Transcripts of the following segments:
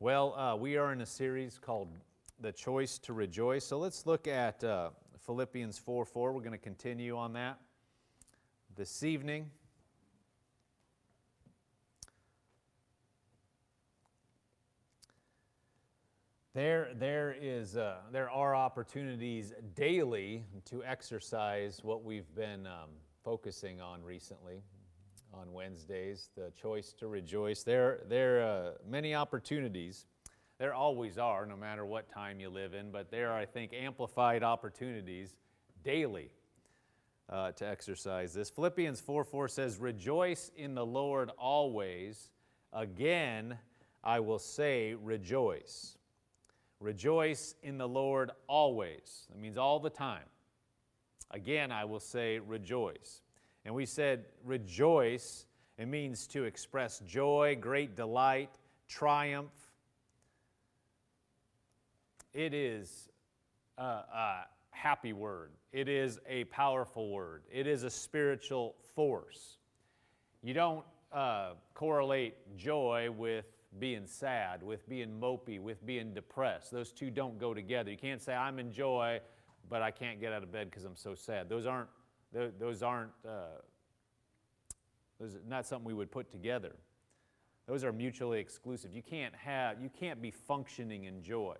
Well, uh, we are in a series called The Choice to Rejoice. So let's look at uh, Philippians 4 4. We're going to continue on that this evening. There, there, is, uh, there are opportunities daily to exercise what we've been um, focusing on recently on Wednesdays, the choice to rejoice. There, there are uh, many opportunities. There always are, no matter what time you live in, but there are, I think, amplified opportunities daily uh, to exercise this. Philippians 4 4 says, Rejoice in the Lord always. Again, I will say, rejoice. Rejoice in the Lord always. That means all the time. Again, I will say, rejoice. And we said rejoice, it means to express joy, great delight, triumph. It is a, a happy word, it is a powerful word, it is a spiritual force. You don't uh, correlate joy with being sad, with being mopey, with being depressed. Those two don't go together. You can't say, I'm in joy, but I can't get out of bed because I'm so sad. Those aren't those aren't uh, those are not something we would put together. Those are mutually exclusive. You can't have you can't be functioning in joy.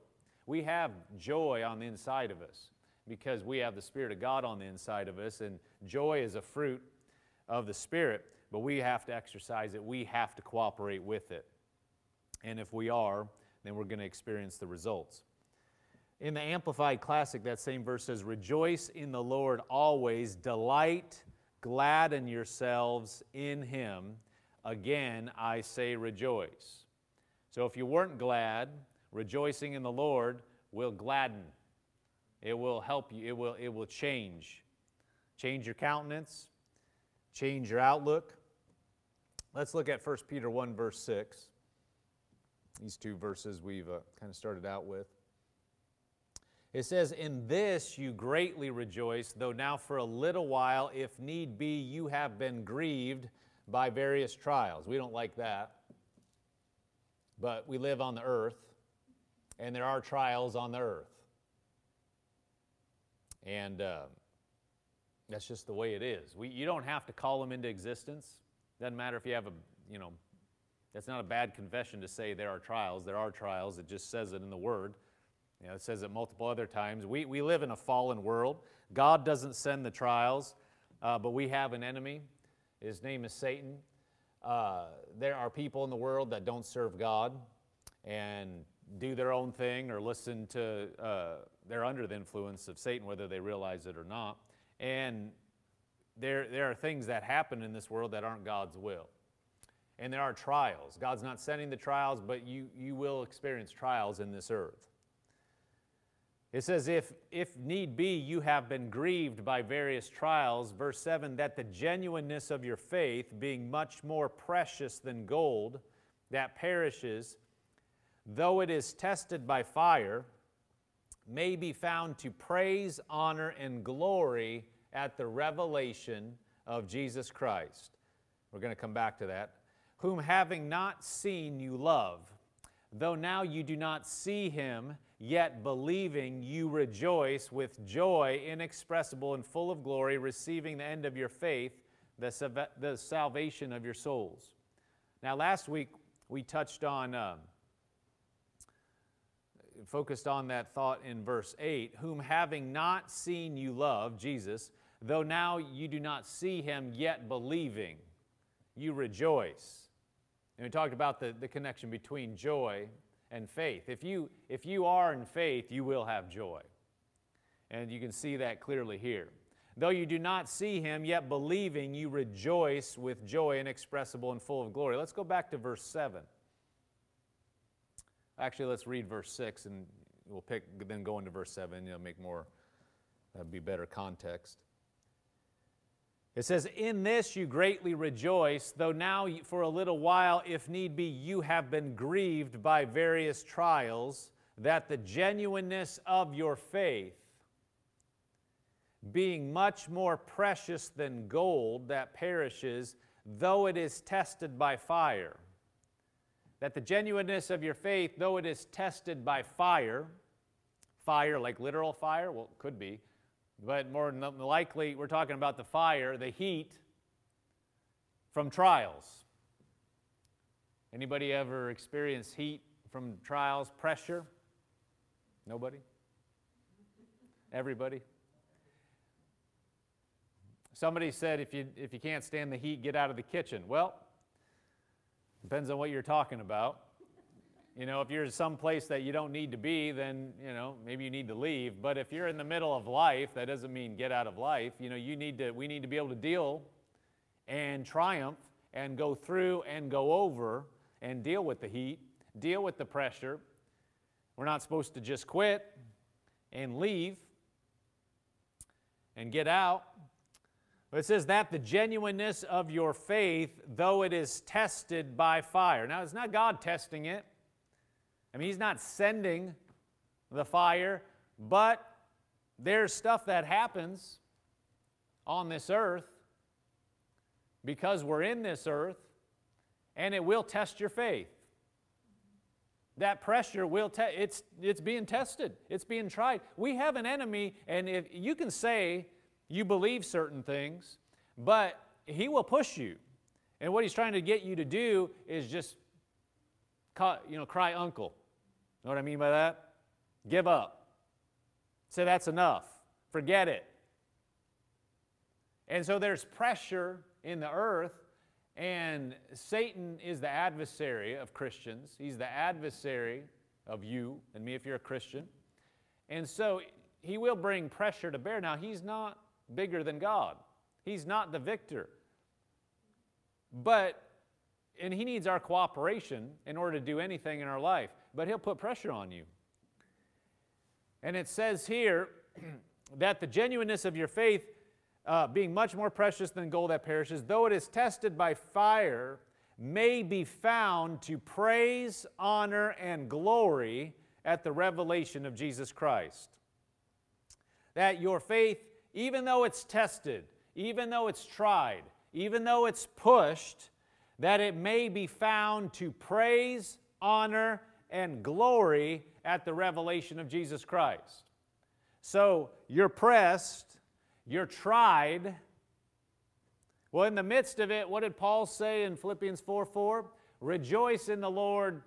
We have joy on the inside of us because we have the Spirit of God on the inside of us, and joy is a fruit of the Spirit, but we have to exercise it. We have to cooperate with it. And if we are, then we're going to experience the results. In the Amplified Classic, that same verse says, Rejoice in the Lord always, delight, gladden yourselves in him. Again, I say rejoice. So if you weren't glad, rejoicing in the Lord will gladden. It will help you, it will, it will change. Change your countenance, change your outlook. Let's look at 1 Peter 1, verse 6. These two verses we've uh, kind of started out with. It says, In this you greatly rejoice, though now for a little while, if need be, you have been grieved by various trials. We don't like that. But we live on the earth, and there are trials on the earth. And uh, that's just the way it is. We, you don't have to call them into existence. Doesn't matter if you have a, you know, that's not a bad confession to say there are trials. There are trials. It just says it in the Word. You know, it says it multiple other times. We, we live in a fallen world. God doesn't send the trials, uh, but we have an enemy. His name is Satan. Uh, there are people in the world that don't serve God and do their own thing or listen to, uh, they're under the influence of Satan, whether they realize it or not. And there, there are things that happen in this world that aren't God's will. And there are trials. God's not sending the trials, but you, you will experience trials in this earth. It says, if, if need be, you have been grieved by various trials. Verse 7 that the genuineness of your faith, being much more precious than gold that perishes, though it is tested by fire, may be found to praise, honor, and glory at the revelation of Jesus Christ. We're going to come back to that. Whom having not seen, you love, though now you do not see him yet believing you rejoice with joy inexpressible and full of glory, receiving the end of your faith, the, the salvation of your souls. Now, last week we touched on, uh, focused on that thought in verse 8, whom having not seen you love, Jesus, though now you do not see him, yet believing, you rejoice. And we talked about the, the connection between joy and faith. If you, if you are in faith, you will have joy. And you can see that clearly here. Though you do not see him, yet believing, you rejoice with joy inexpressible and full of glory. Let's go back to verse 7. Actually, let's read verse 6 and we'll pick, then go into verse 7. You know, make more, that'd be better context. It says, In this you greatly rejoice, though now for a little while, if need be, you have been grieved by various trials, that the genuineness of your faith, being much more precious than gold that perishes, though it is tested by fire, that the genuineness of your faith, though it is tested by fire, fire like literal fire, well, it could be, but more than likely, we're talking about the fire, the heat from trials. Anybody ever experienced heat from trials, pressure? Nobody? Everybody? Somebody said if you, if you can't stand the heat, get out of the kitchen. Well, depends on what you're talking about. You know, if you're someplace that you don't need to be, then, you know, maybe you need to leave. But if you're in the middle of life, that doesn't mean get out of life. You know, you need to, we need to be able to deal and triumph and go through and go over and deal with the heat, deal with the pressure. We're not supposed to just quit and leave and get out. But it says that the genuineness of your faith, though it is tested by fire. Now, it's not God testing it. I mean, He's not sending the fire, but there's stuff that happens on this earth because we're in this earth, and it will test your faith. That pressure will test, it's, it's being tested, it's being tried. We have an enemy, and if you can say you believe certain things, but he will push you. And what he's trying to get you to do is just, you know, cry uncle. Know what I mean by that? Give up. Say that's enough. Forget it. And so there's pressure in the earth, and Satan is the adversary of Christians. He's the adversary of you and me if you're a Christian. And so he will bring pressure to bear. Now, he's not bigger than God, he's not the victor. But, and he needs our cooperation in order to do anything in our life but he'll put pressure on you. And it says here that the genuineness of your faith, uh, being much more precious than gold that perishes, though it is tested by fire, may be found to praise, honor, and glory at the revelation of Jesus Christ. That your faith, even though it's tested, even though it's tried, even though it's pushed, that it may be found to praise, honor, and glory at the revelation of Jesus Christ. So you're pressed, you're tried. Well, in the midst of it, what did Paul say in Philippians 4 4? Rejoice in the Lord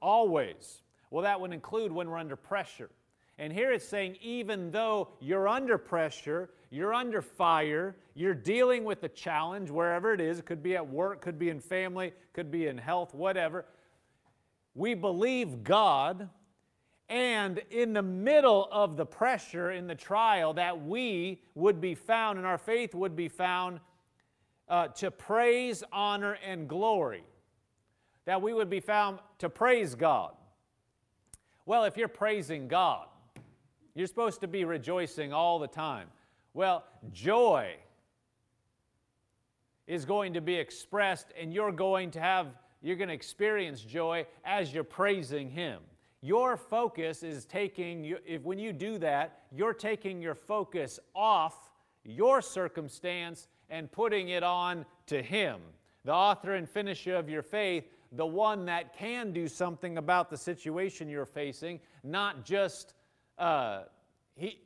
always. Well, that would include when we're under pressure. And here it's saying, even though you're under pressure, you're under fire, you're dealing with a challenge, wherever it is, it could be at work, could be in family, could be in health, whatever we believe God, and in the middle of the pressure, in the trial, that we would be found and our faith would be found uh, to praise, honor, and glory. That we would be found to praise God. Well, if you're praising God, you're supposed to be rejoicing all the time. Well, joy is going to be expressed, and you're going to have you're going to experience joy as you're praising Him. Your focus is taking, if when you do that, you're taking your focus off your circumstance and putting it on to Him, the author and finisher of your faith, the one that can do something about the situation you're facing, not just, uh, he,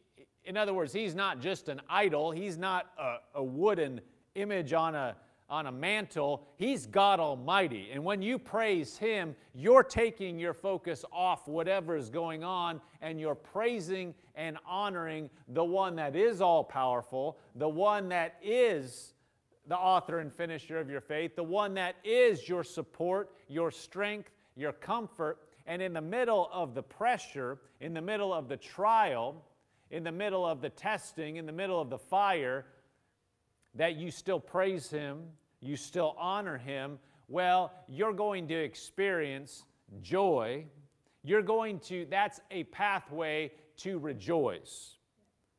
in other words, He's not just an idol, He's not a, a wooden image on a on a mantle, He's God Almighty. And when you praise Him, you're taking your focus off whatever is going on and you're praising and honoring the one that is all powerful, the one that is the author and finisher of your faith, the one that is your support, your strength, your comfort. And in the middle of the pressure, in the middle of the trial, in the middle of the testing, in the middle of the fire, that you still praise Him, you still honor Him, well, you're going to experience joy. You're going to, that's a pathway to rejoice.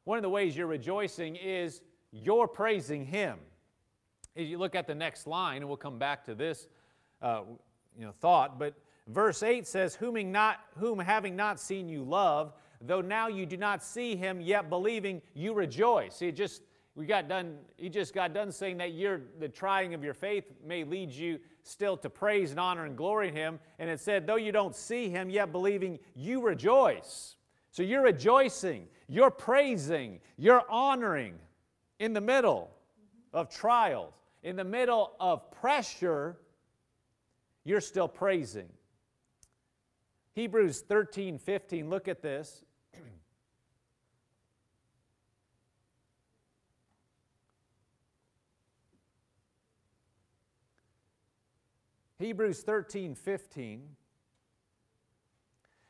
One of the ways you're rejoicing is you're praising Him. If you look at the next line, and we'll come back to this uh, you know, thought, but verse 8 says, whom, not, whom having not seen you love, though now you do not see him, yet believing you rejoice. See, just we got done, he just got done saying that you're, the trying of your faith may lead you still to praise and honor and glory in him. And it said, though you don't see him, yet believing, you rejoice. So you're rejoicing, you're praising, you're honoring in the middle of trials, in the middle of pressure, you're still praising. Hebrews 13, 15, look at this. Hebrews 13, 15.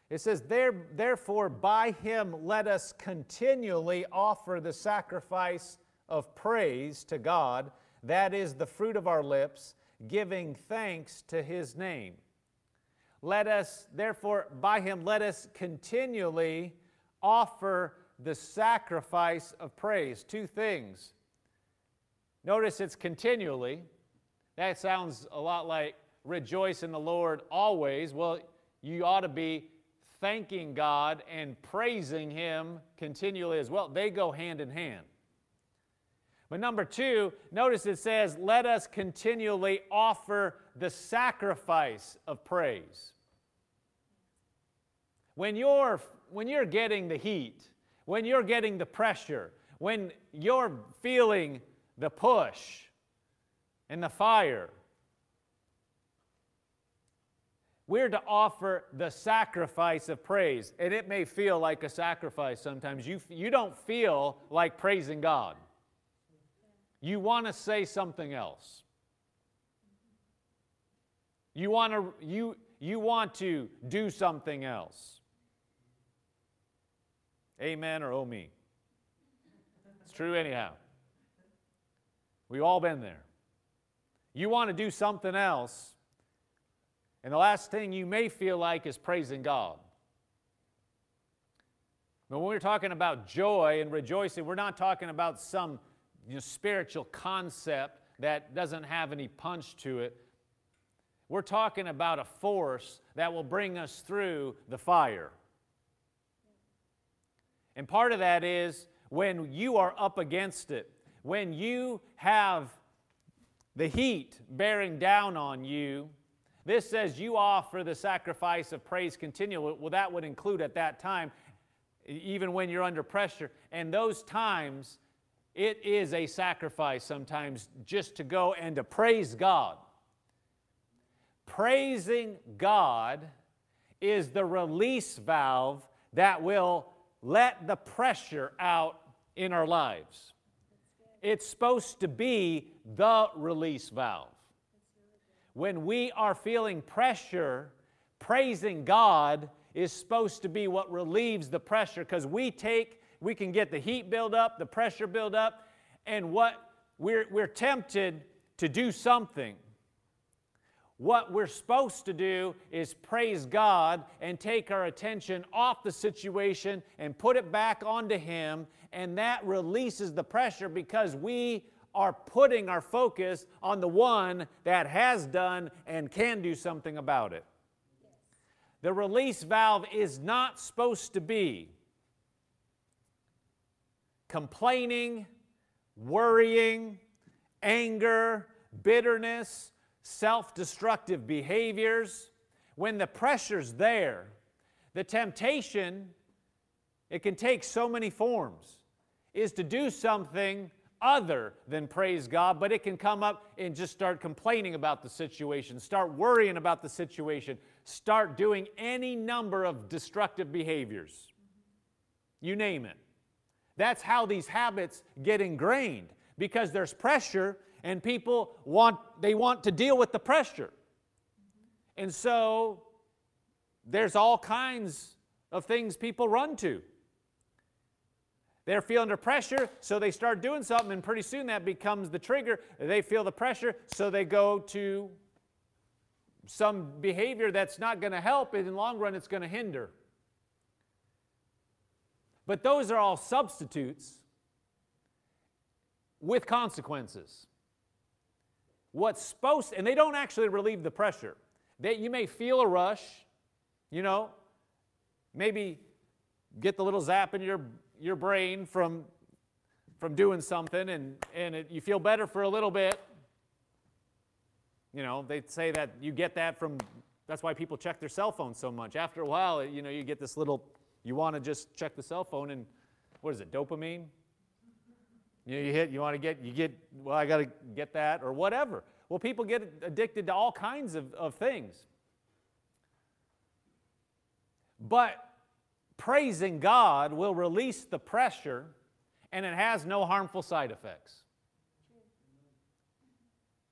It says, there, Therefore, by him let us continually offer the sacrifice of praise to God, that is the fruit of our lips, giving thanks to his name. Let us, therefore, by him, let us continually offer the sacrifice of praise. Two things. Notice it's continually. That sounds a lot like rejoice in the Lord always. Well, you ought to be thanking God and praising Him continually as well. They go hand in hand. But number two, notice it says, let us continually offer the sacrifice of praise. When you're, when you're getting the heat, when you're getting the pressure, when you're feeling the push and the fire, we're to offer the sacrifice of praise. And it may feel like a sacrifice sometimes. You, you don't feel like praising God you want to say something else. You want to you you want to do something else. Amen or oh me. It's true anyhow. We've all been there. You want to do something else, and the last thing you may feel like is praising God. But when we're talking about joy and rejoicing, we're not talking about some you know, spiritual concept that doesn't have any punch to it. We're talking about a force that will bring us through the fire. And part of that is when you are up against it, when you have the heat bearing down on you, this says you offer the sacrifice of praise continually. Well, that would include at that time, even when you're under pressure. And those times, it is a sacrifice sometimes just to go and to praise God. Praising God is the release valve that will let the pressure out in our lives. It's supposed to be the release valve. When we are feeling pressure, praising God is supposed to be what relieves the pressure because we take we can get the heat build up, the pressure build up, and what we're, we're tempted to do something. What we're supposed to do is praise God and take our attention off the situation and put it back onto Him, and that releases the pressure because we are putting our focus on the one that has done and can do something about it. The release valve is not supposed to be complaining, worrying, anger, bitterness, self destructive behaviors. When the pressure's there, the temptation, it can take so many forms, is to do something other than praise God, but it can come up and just start complaining about the situation, start worrying about the situation, start doing any number of destructive behaviors. You name it. That's how these habits get ingrained because there's pressure and people want they want to deal with the pressure. And so there's all kinds of things people run to. They're feeling under pressure, so they start doing something, and pretty soon that becomes the trigger. They feel the pressure, so they go to some behavior that's not going to help, and in the long run, it's going to hinder. But those are all substitutes with consequences. What's supposed, and they don't actually relieve the pressure. That you may feel a rush, you know, maybe get the little zap in your, your brain from, from doing something and, and it, you feel better for a little bit. You know, they say that you get that from, that's why people check their cell phone so much. After a while, you know, you get this little, you want to just check the cell phone and, what is it, dopamine? You, know, you hit, you want to get, you get, well, I got to get that or whatever. Well, people get addicted to all kinds of, of things. But praising God will release the pressure and it has no harmful side effects.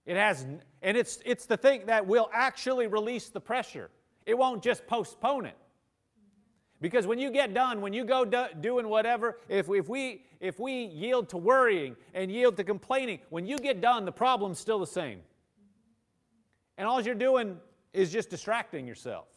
It has, and it's, it's the thing that will actually release the pressure. It won't just postpone it. Because when you get done, when you go do, doing whatever, if, if, we, if we yield to worrying and yield to complaining, when you get done, the problem's still the same. And all you're doing is just distracting yourself.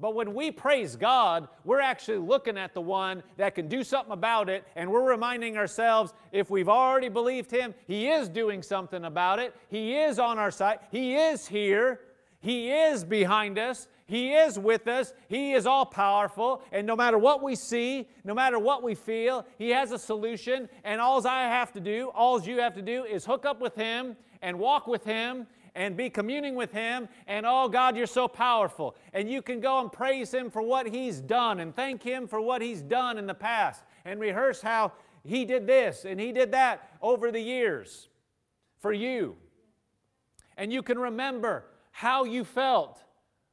But when we praise God, we're actually looking at the one that can do something about it, and we're reminding ourselves if we've already believed Him, He is doing something about it. He is on our side. He is here. He is behind us. He is with us. He is all powerful. And no matter what we see, no matter what we feel, He has a solution. And all I have to do, all you have to do, is hook up with Him and walk with Him and be communing with Him. And oh, God, you're so powerful. And you can go and praise Him for what He's done and thank Him for what He's done in the past and rehearse how He did this and He did that over the years for you. And you can remember how you felt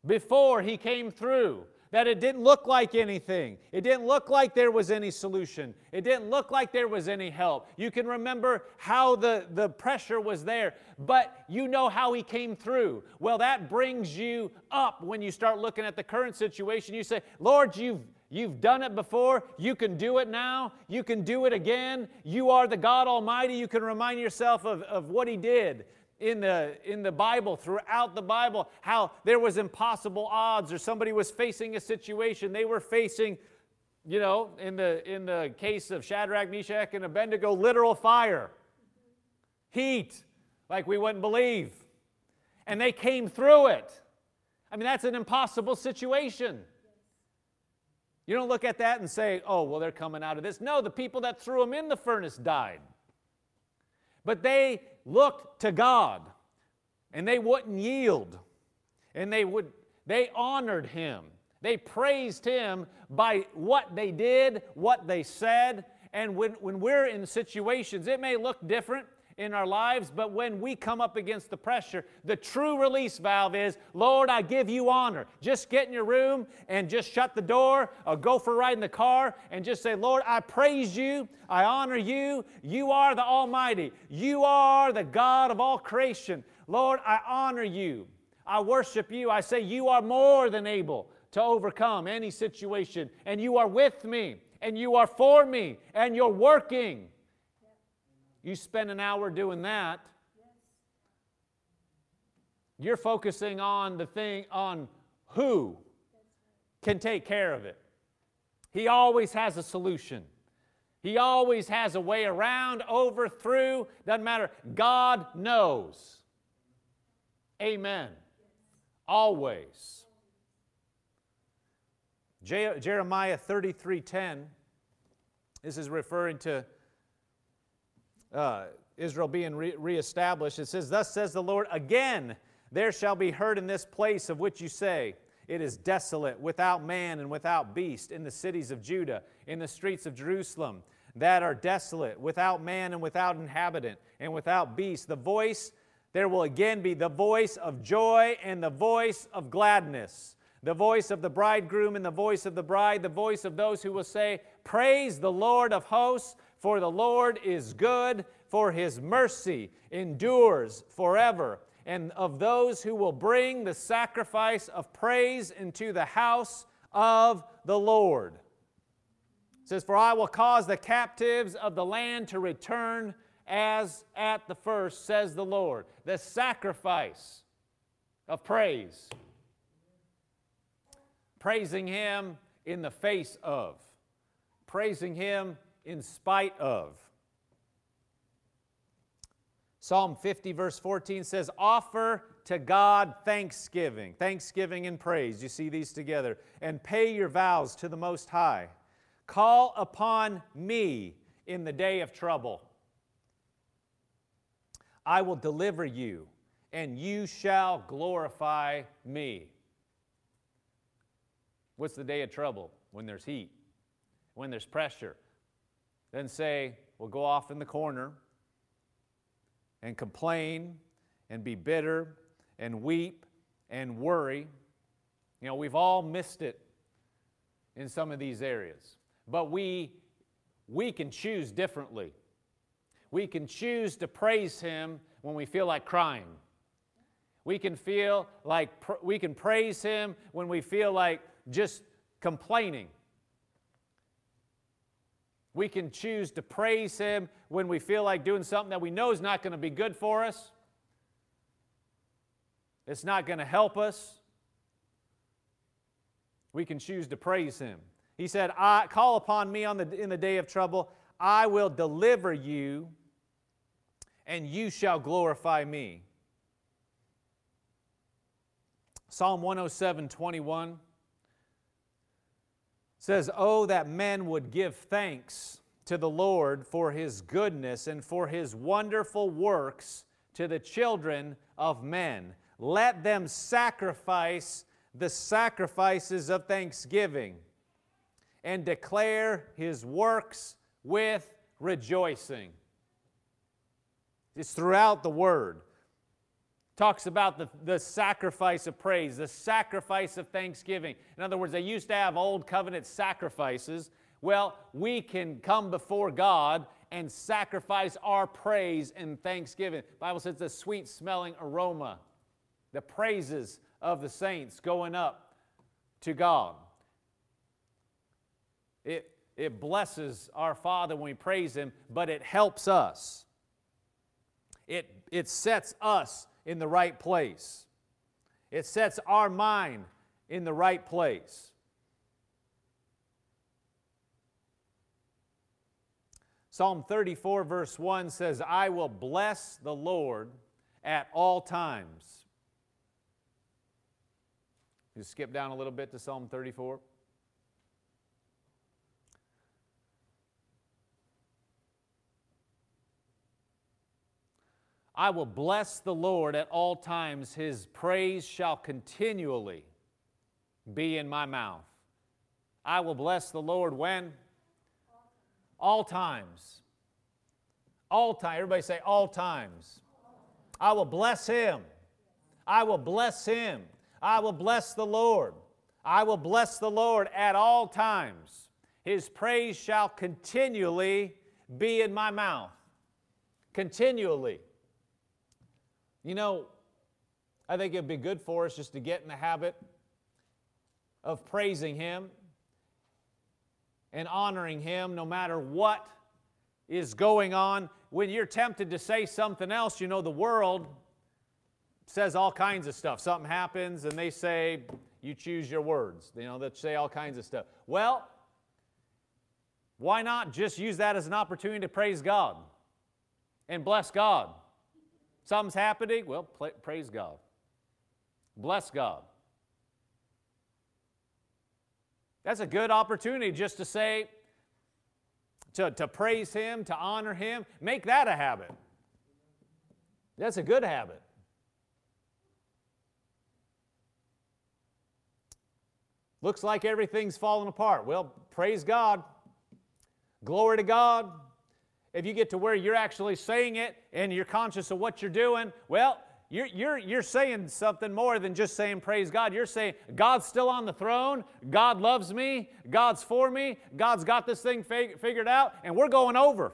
before He came through that it didn't look like anything. It didn't look like there was any solution. It didn't look like there was any help. You can remember how the, the pressure was there, but you know how he came through. Well, that brings you up when you start looking at the current situation. You say, Lord, you've You've done it before. You can do it now. You can do it again. You are the God Almighty. You can remind yourself of, of what He did in the, in the Bible, throughout the Bible, how there was impossible odds or somebody was facing a situation. They were facing, you know, in the, in the case of Shadrach, Meshach, and Abednego, literal fire, heat, like we wouldn't believe. And they came through it. I mean, that's an impossible situation. You don't look at that and say, oh, well, they're coming out of this. No, the people that threw them in the furnace died. But they looked to God and they wouldn't yield. And they would they honored him. They praised him by what they did, what they said. And when, when we're in situations, it may look different in our lives, but when we come up against the pressure, the true release valve is, Lord, I give you honor. Just get in your room and just shut the door or go for a ride in the car and just say, Lord, I praise you. I honor you. You are the Almighty. You are the God of all creation. Lord, I honor you. I worship you. I say, You are more than able to overcome any situation, and you are with me, and you are for me, and you're working. You spend an hour doing that. You're focusing on the thing, on who can take care of it. He always has a solution. He always has a way around, over, through, doesn't matter. God knows. Amen. Always. Jeremiah 33:10 this is referring to uh, Israel being re- reestablished. It says, Thus says the Lord, again there shall be heard in this place of which you say, It is desolate, without man and without beast, in the cities of Judah, in the streets of Jerusalem, that are desolate, without man and without inhabitant, and without beast. The voice, there will again be the voice of joy and the voice of gladness. The voice of the bridegroom and the voice of the bride, the voice of those who will say, Praise the Lord of hosts. For the Lord is good, for his mercy endures forever. And of those who will bring the sacrifice of praise into the house of the Lord. It says, For I will cause the captives of the land to return as at the first, says the Lord. The sacrifice of praise. Praising Him in the face of, praising Him in spite of. Psalm 50, verse 14 says, Offer to God thanksgiving, thanksgiving and praise. You see these together. And pay your vows to the Most High. Call upon me in the day of trouble. I will deliver you and you shall glorify me. What's the day of trouble? When there's heat, when there's pressure. Then say, we'll go off in the corner and complain and be bitter and weep and worry. You know, we've all missed it in some of these areas. But we we can choose differently. We can choose to praise him when we feel like crying. We can feel like we can praise him when we feel like just complaining. We can choose to praise him when we feel like doing something that we know is not going to be good for us. It's not going to help us. We can choose to praise him. He said, I, Call upon me on the, in the day of trouble. I will deliver you, and you shall glorify me. Psalm 107 21 says, Oh, that men would give thanks to the Lord for his goodness and for his wonderful works to the children of men. Let them sacrifice the sacrifices of thanksgiving and declare his works with rejoicing. It's throughout the word. Talks about the, the sacrifice of praise, the sacrifice of thanksgiving. In other words, they used to have old covenant sacrifices. Well, we can come before God and sacrifice our praise and thanksgiving. The Bible says a sweet smelling aroma. The praises of the saints going up to God. It, it blesses our Father when we praise Him, but it helps us. It, it sets us in the right place. It sets our mind in the right place. Psalm 34, verse 1 says, I will bless the Lord at all times. You skip down a little bit to Psalm 34. I will bless the Lord at all times. His praise shall continually be in my mouth. I will bless the Lord when? All times. All time. Everybody say all times. I will bless him. I will bless him. I will bless the Lord. I will bless the Lord at all times. His praise shall continually be in my mouth. Continually. You know, I think it'd be good for us just to get in the habit of praising Him and honoring Him no matter what is going on. When you're tempted to say something else, you know, the world says all kinds of stuff. Something happens and they say, you choose your words. You know, they say all kinds of stuff. Well, why not just use that as an opportunity to praise God and bless God? Something's happening. Well, praise God. Bless God. That's a good opportunity just to say, to, to praise Him, to honor Him. Make that a habit. That's a good habit. Looks like everything's falling apart. Well, praise God. Glory to God if you get to where you're actually saying it and you're conscious of what you're doing, well, you're, you're, you're saying something more than just saying praise God. You're saying God's still on the throne. God loves me. God's for me. God's got this thing fig- figured out, and we're going over.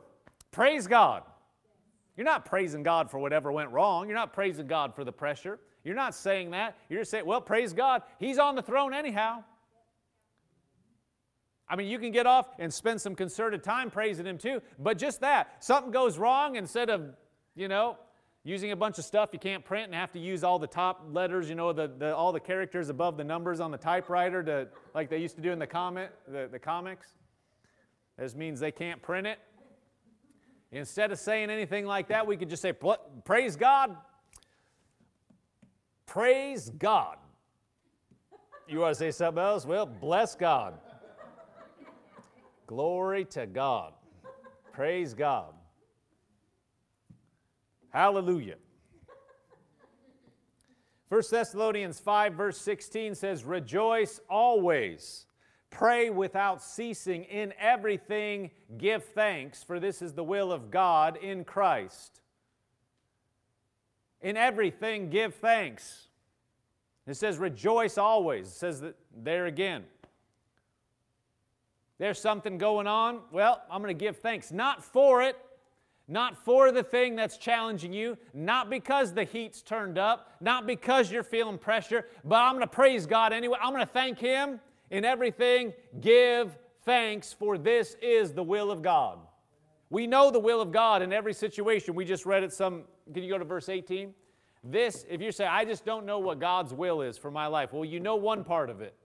Praise God. You're not praising God for whatever went wrong. You're not praising God for the pressure. You're not saying that. You're just saying, well, praise God. He's on the throne anyhow. I mean, you can get off and spend some concerted time praising Him too, but just that, something goes wrong instead of, you know, using a bunch of stuff you can't print and have to use all the top letters, you know, the, the, all the characters above the numbers on the typewriter to, like they used to do in the, comment, the, the comics. This means they can't print it. Instead of saying anything like that, we could just say, Praise God. Praise God. You want to say something else? Well, bless God. Glory to God. Praise God. Hallelujah. 1 Thessalonians 5, verse 16 says, Rejoice always, pray without ceasing, in everything give thanks, for this is the will of God in Christ. In everything give thanks. It says, Rejoice always. It says that there again. There's something going on. Well, I'm going to give thanks. Not for it, not for the thing that's challenging you, not because the heat's turned up, not because you're feeling pressure, but I'm going to praise God anyway. I'm going to thank Him in everything. Give thanks, for this is the will of God. We know the will of God in every situation. We just read it some. Can you go to verse 18? This, if you say, I just don't know what God's will is for my life, well, you know one part of it.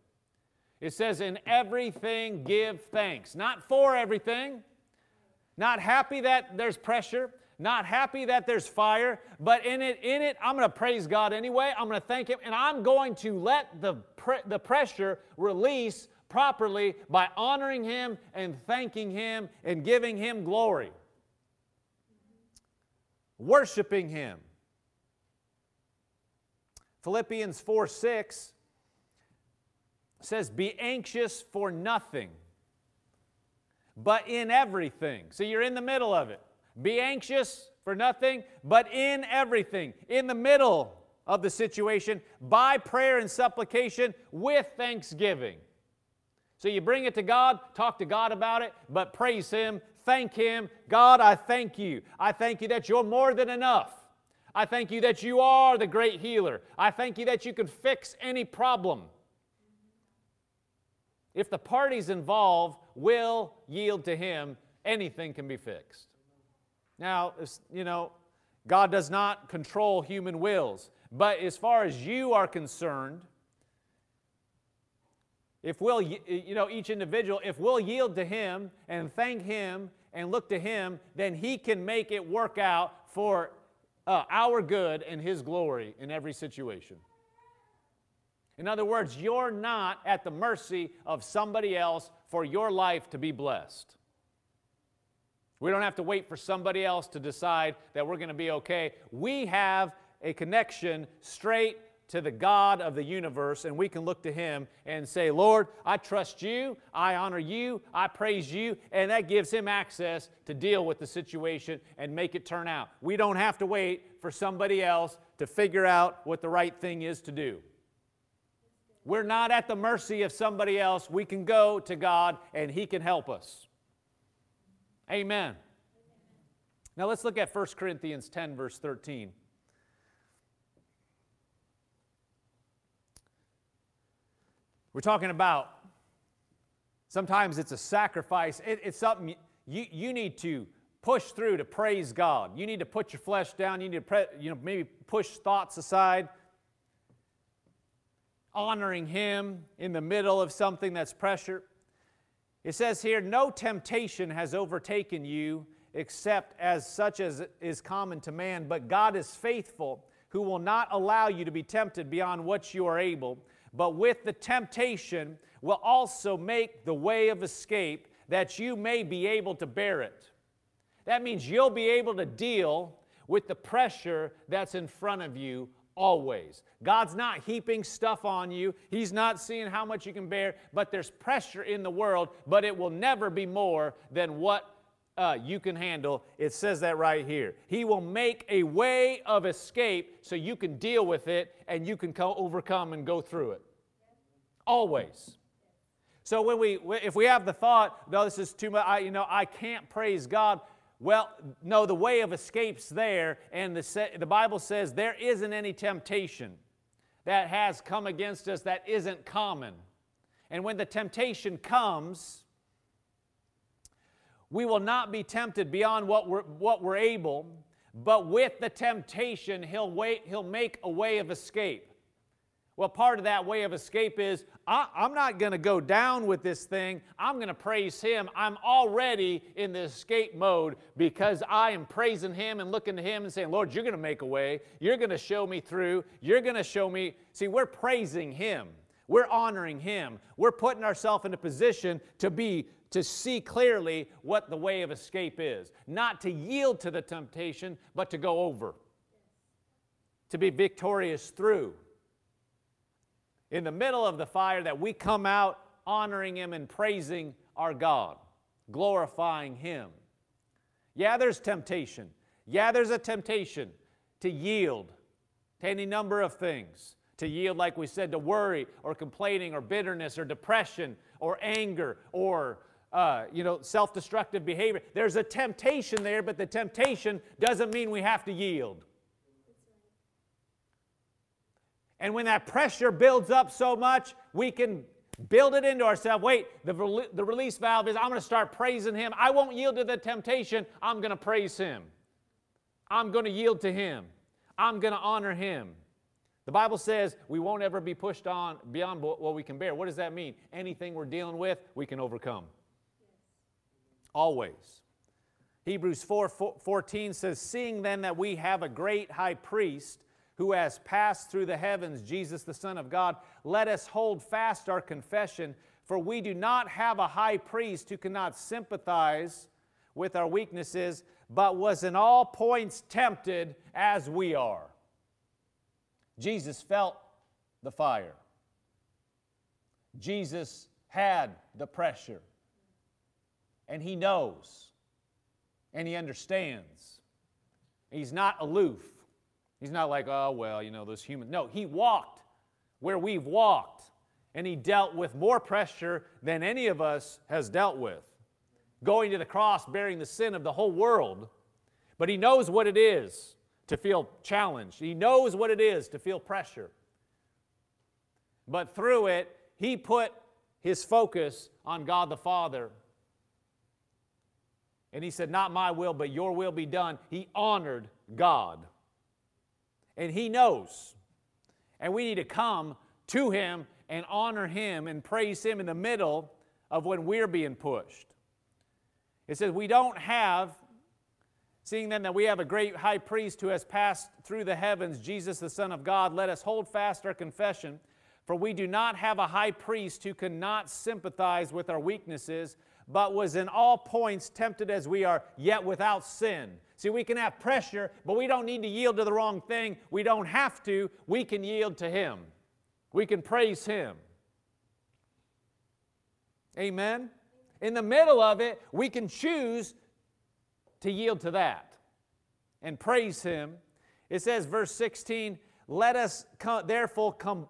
It says, In everything give thanks. Not for everything, not happy that there's pressure, not happy that there's fire, but in it, in it, I'm going to praise God anyway. I'm going to thank Him, and I'm going to let the, pre- the pressure release properly by honoring Him and thanking Him and giving Him glory, worshiping Him. Philippians 4 6 says, Be anxious for nothing but in everything. So you're in the middle of it. Be anxious for nothing, but in everything. In the middle of the situation, by prayer and supplication with thanksgiving. So you bring it to God, talk to God about it, but praise Him, thank Him. God, I thank you. I thank you that you're more than enough. I thank you that you are the great healer. I thank you that you can fix any problem. If the parties involved will yield to Him, anything can be fixed. Now, you know, God does not control human wills, but as far as you are concerned, if we'll, you know, each individual, if we'll yield to Him and thank Him and look to Him, then He can make it work out for uh, our good and His glory in every situation. In other words, you're not at the mercy of somebody else for your life to be blessed. We don't have to wait for somebody else to decide that we're going to be okay. We have a connection straight to the God of the universe, and we can look to Him and say, Lord, I trust you, I honor you, I praise you, and that gives Him access to deal with the situation and make it turn out. We don't have to wait for somebody else to figure out what the right thing is to do. We're not at the mercy of somebody else. We can go to God and He can help us. Amen. Now let's look at 1 Corinthians 10, verse 13. We're talking about sometimes it's a sacrifice, it, it's something you, you need to push through to praise God. You need to put your flesh down. You need to pre, you know, maybe push thoughts aside honoring Him in the middle of something that's pressure. It says here, No temptation has overtaken you except as such as is common to man, but God is faithful, who will not allow you to be tempted beyond what you are able, but with the temptation will also make the way of escape that you may be able to bear it. That means you'll be able to deal with the pressure that's in front of you always. God's not heaping stuff on you, He's not seeing how much you can bear, but there's pressure in the world, but it will never be more than what uh, you can handle. It says that right here. He will make a way of escape so you can deal with it and you can co- overcome and go through it. Always. So when we, if we have the thought, no, this is too much, I, you know, I can't praise God. Well, no, the way of escape's there, and the, the Bible says there isn't any temptation that has come against us that isn't common. And when the temptation comes, we will not be tempted beyond what we're, what we're able, but with the temptation, he'll, wait, he'll make a way of escape. Well, part of that way of escape is I, am not going to go down with this thing. I'm going to praise Him. I'm already in the escape mode because I am praising Him and looking to Him and saying, Lord, you're going to make a way. You're going to show me through. You're going to show me. See, we're praising Him. We're honoring Him. We're putting ourselves in a position to be to see clearly what the way of escape is. Not to yield to the temptation, but to go over. To be victorious through. In the middle of the fire that we come out honoring Him and praising our God, glorifying Him. Yeah, there's temptation. Yeah, there's a temptation to yield to any number of things. To yield, like we said, to worry or complaining or bitterness or depression or anger or uh, you know, self-destructive behavior. There's a temptation there, but the temptation doesn't mean we have to yield. And when that pressure builds up so much, we can build it into ourselves. Wait, the, the release valve is I'm going to start praising Him. I won't yield to the temptation. I'm going to praise Him. I'm going to yield to Him. I'm going to honor Him. The Bible says we won't ever be pushed on beyond what we can bear. What does that mean? Anything we're dealing with, we can overcome. Always. Hebrews 4 14 says, Seeing then that we have a great high priest who has passed through the heavens, Jesus the Son of God, let us hold fast our confession, for we do not have a high priest who cannot sympathize with our weaknesses, but was in all points tempted as we are. Jesus felt the fire. Jesus had the pressure. And he knows. And he understands. He's not aloof. He's not like, oh, well, you know, those humans. No, he walked where we've walked, and he dealt with more pressure than any of us has dealt with. Going to the cross, bearing the sin of the whole world. But he knows what it is to feel challenged, he knows what it is to feel pressure. But through it, he put his focus on God the Father. And he said, Not my will, but your will be done. He honored God and He knows. And we need to come to Him and honor Him and praise Him in the middle of when we're being pushed. It says, We don't have, seeing then that we have a great high priest who has passed through the heavens, Jesus the Son of God, let us hold fast our confession. For we do not have a high priest who cannot sympathize with our weaknesses, but was in all points tempted as we are, yet without sin. See, we can have pressure, but we don't need to yield to the wrong thing. We don't have to. We can yield to Him. We can praise Him. Amen? In the middle of it, we can choose to yield to that and praise Him. It says, verse 16, let us come, therefore come,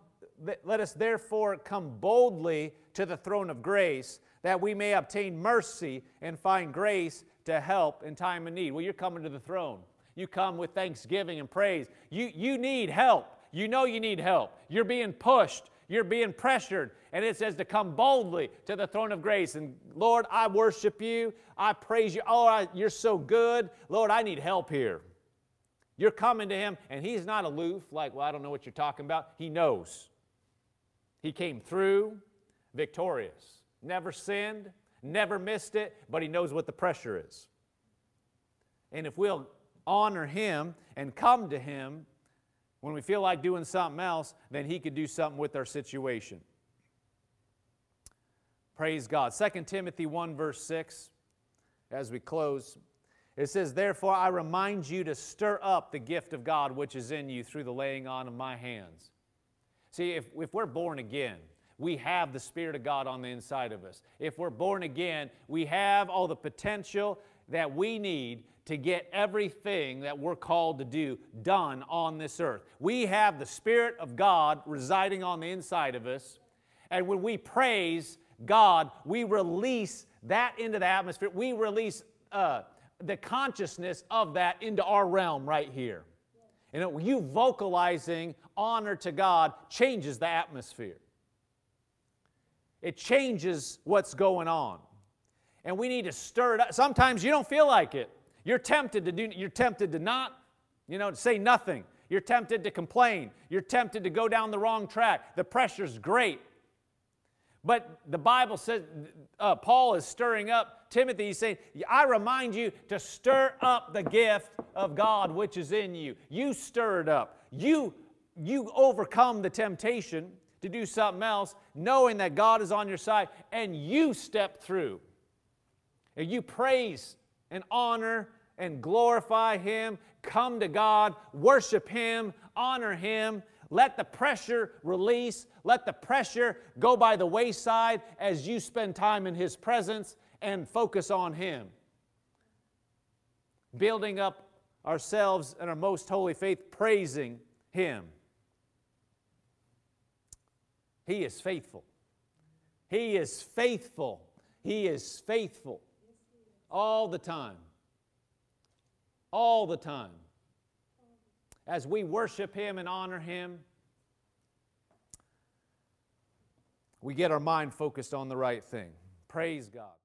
let us therefore come boldly to the throne of grace, that we may obtain mercy and find grace to help in time of need. Well, you're coming to the throne. You come with thanksgiving and praise. You, you need help. You know you need help. You're being pushed. You're being pressured. And it says to come boldly to the throne of grace. And Lord, I worship you. I praise you. Oh, I, you're so good. Lord, I need help here. You're coming to Him, and He's not aloof, like, well, I don't know what you're talking about. He knows. He came through victorious, never sinned, never missed it, but he knows what the pressure is. And if we'll honor him and come to him when we feel like doing something else, then he could do something with our situation. Praise God. 2 Timothy 1, verse 6, as we close, it says, Therefore I remind you to stir up the gift of God which is in you through the laying on of my hands. See, if, if we're born again, we have the Spirit of God on the inside of us. If we're born again, we have all the potential that we need to get everything that we're called to do done on this earth. We have the Spirit of God residing on the inside of us. And when we praise God, we release that into the atmosphere. We release uh, the consciousness of that into our realm right here. Know, you vocalizing honor to God changes the atmosphere. It changes what's going on. And we need to stir it up. Sometimes you don't feel like it. You're tempted to do you're tempted to not, you know, say nothing. You're tempted to complain. You're tempted to go down the wrong track. The pressure's great. But the Bible says, uh, Paul is stirring up Timothy. He's saying, I remind you to stir up the gift of God which is in you. You stir it up. You, you overcome the temptation to do something else, knowing that God is on your side, and you step through. And you praise and honor and glorify Him, come to God, worship Him, honor Him, Let the pressure release. Let the pressure go by the wayside as you spend time in His presence and focus on Him. Building up ourselves in our most holy faith, praising Him. He is faithful. He is faithful. He is faithful all the time. All the time. As we worship Him and honor Him, we get our mind focused on the right thing. Praise God.